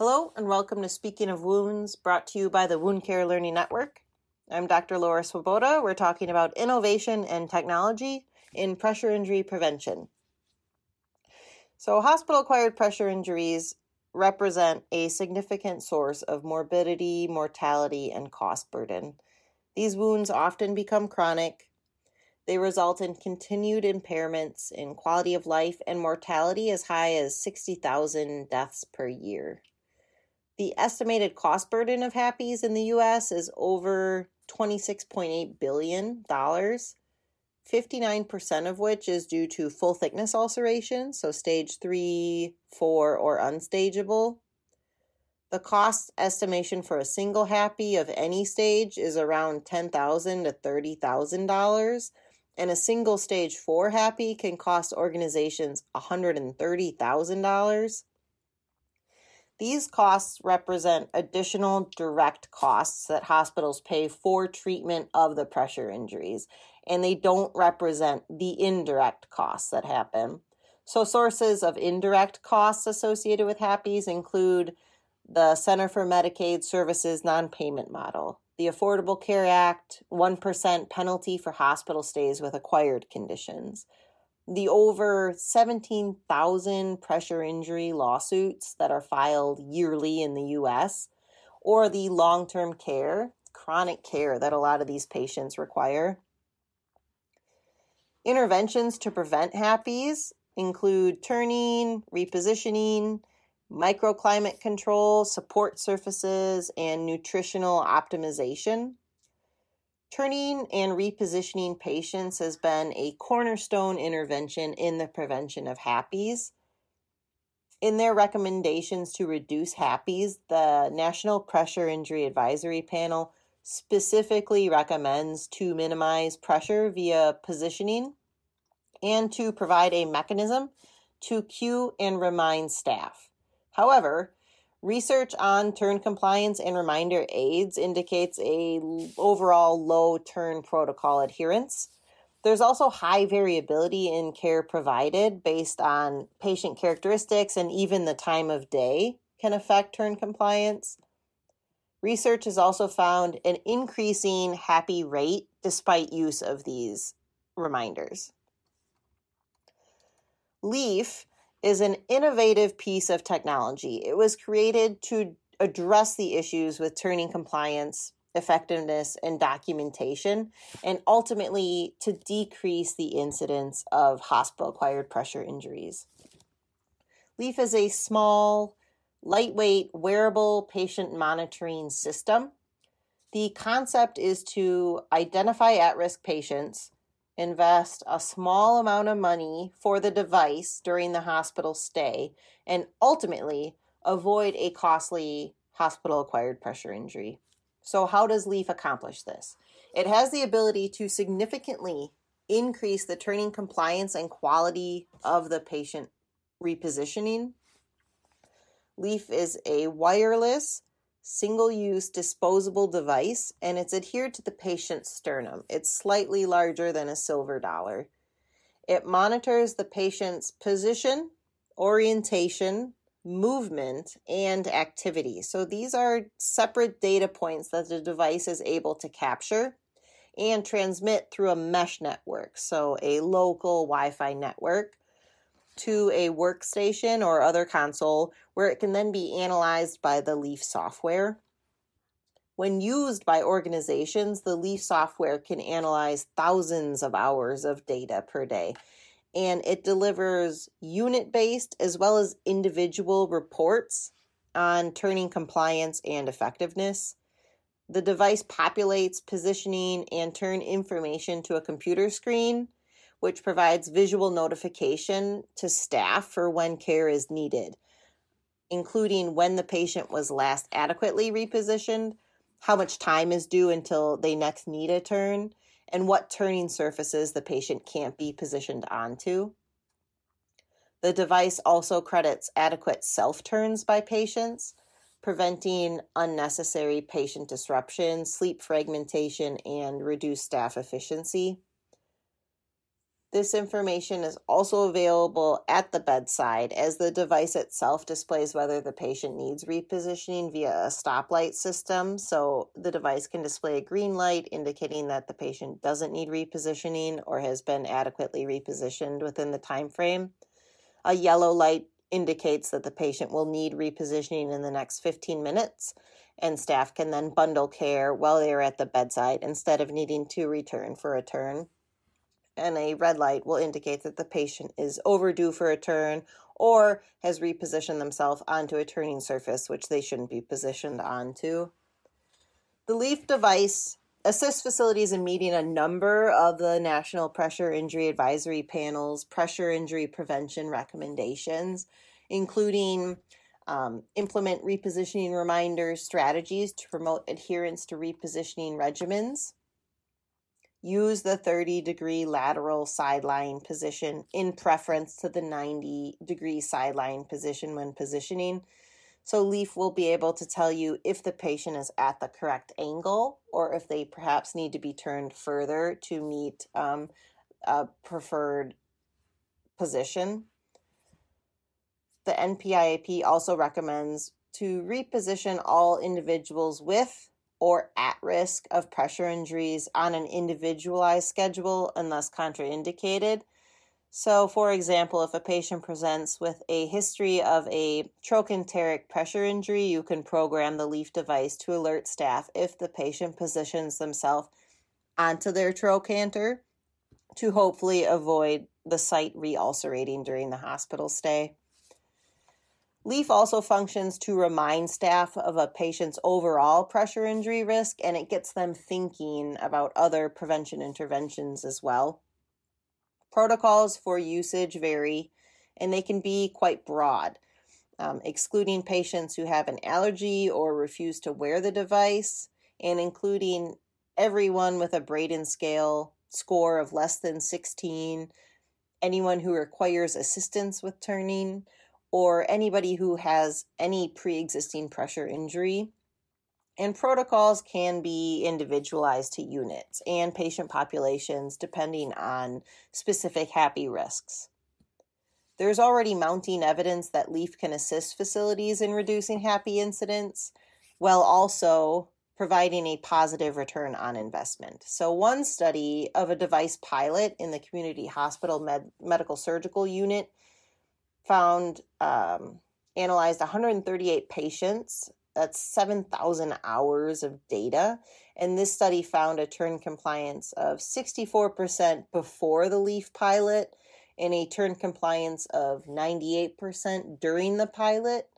Hello, and welcome to Speaking of Wounds, brought to you by the Wound Care Learning Network. I'm Dr. Laura Swoboda. We're talking about innovation and technology in pressure injury prevention. So, hospital acquired pressure injuries represent a significant source of morbidity, mortality, and cost burden. These wounds often become chronic. They result in continued impairments in quality of life and mortality as high as 60,000 deaths per year. The estimated cost burden of HAPIs in the US is over $26.8 billion. 59% of which is due to full thickness ulceration, so stage 3, 4, or unstageable. The cost estimation for a single HAPI of any stage is around $10,000 to $30,000, and a single stage 4 HAPI can cost organizations $130,000. These costs represent additional direct costs that hospitals pay for treatment of the pressure injuries, and they don't represent the indirect costs that happen. So, sources of indirect costs associated with HAPIs include the Center for Medicaid Services non payment model, the Affordable Care Act, 1% penalty for hospital stays with acquired conditions, the over 17,000 pressure injury lawsuits that are filed yearly in the US, or the long term care, chronic care that a lot of these patients require. Interventions to prevent HAPIs include turning, repositioning, microclimate control, support surfaces, and nutritional optimization. Turning and repositioning patients has been a cornerstone intervention in the prevention of HAPIs. In their recommendations to reduce HAPIs, the National Pressure Injury Advisory Panel specifically recommends to minimize pressure via positioning and to provide a mechanism to cue and remind staff. However, Research on turn compliance and reminder aids indicates a overall low turn protocol adherence. There's also high variability in care provided based on patient characteristics and even the time of day can affect turn compliance. Research has also found an increasing HAPI rate despite use of these reminders. LEAF is an innovative piece of technology. It was created to address the issues with turning compliance, effectiveness, and documentation, and ultimately to decrease the incidence of hospital acquired pressure injuries. LEAF is a small, lightweight, wearable patient monitoring system. The concept is to identify at risk patients invest a small amount of money for the device during the hospital stay and ultimately avoid a costly hospital acquired pressure injury. So, how does LEAF accomplish this? It has the ability to significantly increase the turning compliance and quality of the patient repositioning. LEAF is a wireless single use disposable device and it's adhered to the patient's sternum. It's slightly larger than a silver dollar. It monitors the patient's position, orientation, movement, and activity. So these are separate data points that the device is able to capture and transmit through a mesh network, so a local Wi Fi network to a workstation or other console where it can then be analyzed by the Leaf software. When used by organizations, the Leaf software can analyze thousands of hours of data per day. And it delivers unit based as well as individual reports on turning compliance and effectiveness. The device populates positioning and turn information to a computer screen which provides visual notification to staff for when care is needed, including when the patient was last adequately repositioned, how much time is due until they next need a turn, and what turning surfaces the patient can't be positioned onto. The device also credits adequate self turns by patients, preventing unnecessary patient disruption, sleep fragmentation, and reduced staff efficiency. This information is also available at the bedside as the device itself displays whether the patient needs repositioning via a stoplight system. So the device can display a green light indicating that the patient doesn't need repositioning or has been adequately repositioned within the time frame. A yellow light indicates that the patient will need repositioning in the next 15 minutes and staff can then bundle care while they are at the bedside instead of needing to return for a turn and a red light will indicate that the patient is overdue for a turn or has repositioned themselves onto a turning surface which they shouldn't be positioned onto. The LEAF device assists facilities in meeting a number of the National Pressure Injury Advisory Panel's pressure injury prevention recommendations, including um, implement repositioning reminders strategies to promote adherence to repositioning regimens, use the 30 degree lateral side-lying position in preference to the 90 degree side-lying position when positioning. So Leaf will be able to tell you if the patient is at the correct angle or if they perhaps need to be turned further to meet um, a preferred position. The NPIAP also recommends to reposition all individuals with or at risk of pressure injuries on an individualized schedule unless contraindicated. So, for example, if a patient presents with a history of a trochanteric pressure injury, you can program the LEAF device to alert staff if the patient positions themselves onto their trochanter to hopefully avoid the site reulcerating during the hospital stay. LEAF also functions to remind staff of a patient's overall pressure injury risk and it gets them thinking about other prevention interventions as well. Protocols for usage vary and they can be quite broad, um, excluding patients who have an allergy or refuse to wear the device, and including everyone with a Braden scale score of less than 16, anyone who requires assistance with turning or anybody who has any pre existing pressure injury. And protocols can be individualized to units and patient populations depending on specific HAPI risks. There's already mounting evidence that LEAF can assist facilities in reducing HAPI incidents while also providing a positive return on investment. So, one study of a device pilot in the community hospital med- medical surgical unit found um, analyzed 138 patients. That's 7,000 hours of data. And this study found a turn compliance of 64% before the LEAF pilot and a turn compliance of 98% during the pilot,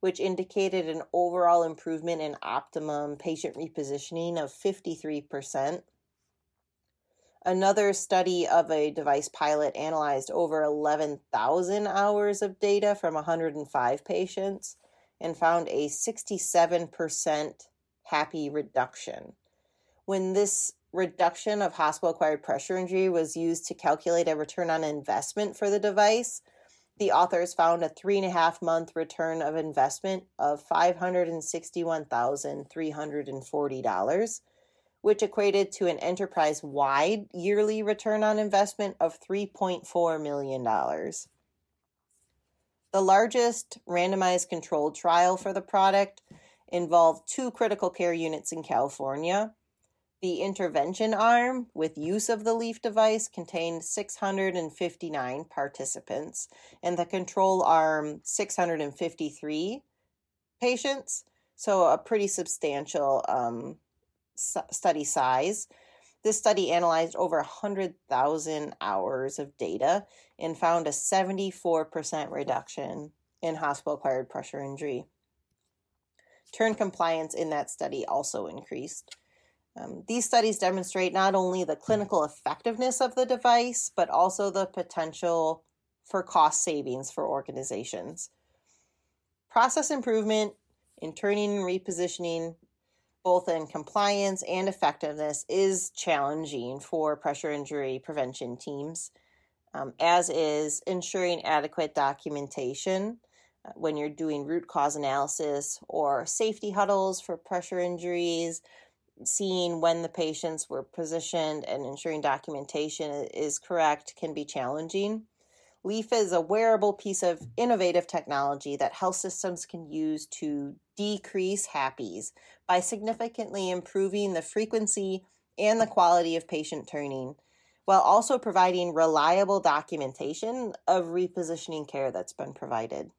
which indicated an overall improvement in optimum patient repositioning of 53%. Another study of a device pilot analyzed over 11,000 hours of data from 105 patients and found a 67% HAPI reduction. When this reduction of hospital acquired pressure injury was used to calculate a return on investment for the device, the authors found a three and a half month return of investment of $561,340 which equated to an enterprise wide yearly return on investment of $3.4 million. The largest randomized controlled trial for the product involved two critical care units in California. The intervention arm, with use of the LEAF device, contained 659 participants, and the control arm, 653 patients. So, a pretty substantial um, study size. This study analyzed over 100,000 hours of data and found a 74% reduction in hospital acquired pressure injury. Turn compliance in that study also increased. Um, these studies demonstrate not only the clinical effectiveness of the device, but also the potential for cost savings for organizations. Process improvement in turning and repositioning both in compliance and effectiveness, is challenging for pressure injury prevention teams, um, as is ensuring adequate documentation uh, when you're doing root cause analysis or safety huddles for pressure injuries. seeing when the patients were positioned and ensuring documentation is correct can be challenging. Leaf is a wearable piece of innovative technology that health systems can use to decrease HAPIs by significantly improving the frequency and the quality of patient turning, while also providing reliable documentation of repositioning care that's been provided.